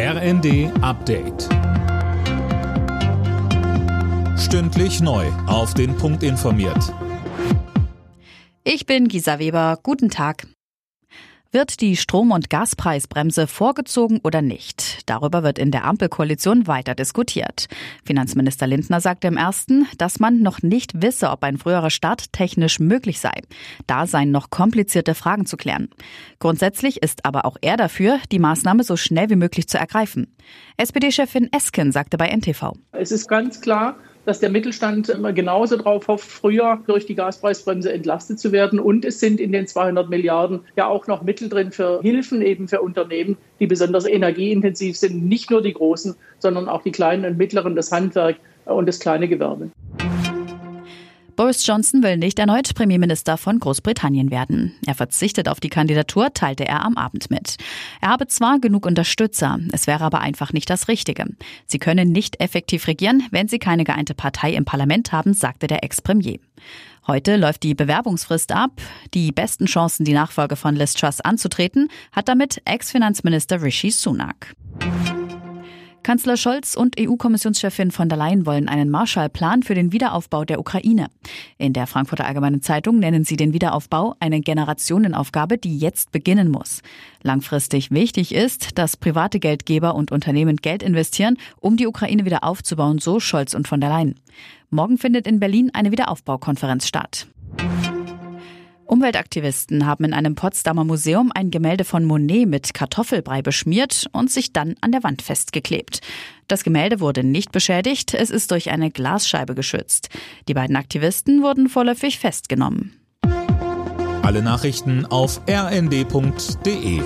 RND Update. Stündlich neu. Auf den Punkt informiert. Ich bin Gisa Weber. Guten Tag. Wird die Strom- und Gaspreisbremse vorgezogen oder nicht? Darüber wird in der Ampelkoalition weiter diskutiert. Finanzminister Lindner sagte im ersten, dass man noch nicht wisse, ob ein früherer Start technisch möglich sei. Da seien noch komplizierte Fragen zu klären. Grundsätzlich ist aber auch er dafür, die Maßnahme so schnell wie möglich zu ergreifen. SPD-Chefin Esken sagte bei NTV. Es ist ganz klar, dass der Mittelstand genauso darauf hofft, früher durch die Gaspreisbremse entlastet zu werden. Und es sind in den 200 Milliarden ja auch noch Mittel drin für Hilfen eben für Unternehmen, die besonders energieintensiv sind. Nicht nur die großen, sondern auch die kleinen und mittleren, das Handwerk und das kleine Gewerbe. Boris Johnson will nicht erneut Premierminister von Großbritannien werden. Er verzichtet auf die Kandidatur, teilte er am Abend mit. Er habe zwar genug Unterstützer, es wäre aber einfach nicht das Richtige. Sie können nicht effektiv regieren, wenn sie keine geeinte Partei im Parlament haben, sagte der Ex-Premier. Heute läuft die Bewerbungsfrist ab. Die besten Chancen, die Nachfolge von Liz Truss anzutreten, hat damit Ex-Finanzminister Rishi Sunak. Kanzler Scholz und EU-Kommissionschefin von der Leyen wollen einen Marshallplan für den Wiederaufbau der Ukraine. In der Frankfurter Allgemeinen Zeitung nennen sie den Wiederaufbau eine Generationenaufgabe, die jetzt beginnen muss. Langfristig wichtig ist, dass private Geldgeber und Unternehmen Geld investieren, um die Ukraine wieder aufzubauen, so Scholz und von der Leyen. Morgen findet in Berlin eine Wiederaufbaukonferenz statt. Umweltaktivisten haben in einem Potsdamer Museum ein Gemälde von Monet mit Kartoffelbrei beschmiert und sich dann an der Wand festgeklebt. Das Gemälde wurde nicht beschädigt, es ist durch eine Glasscheibe geschützt. Die beiden Aktivisten wurden vorläufig festgenommen. Alle Nachrichten auf rnd.de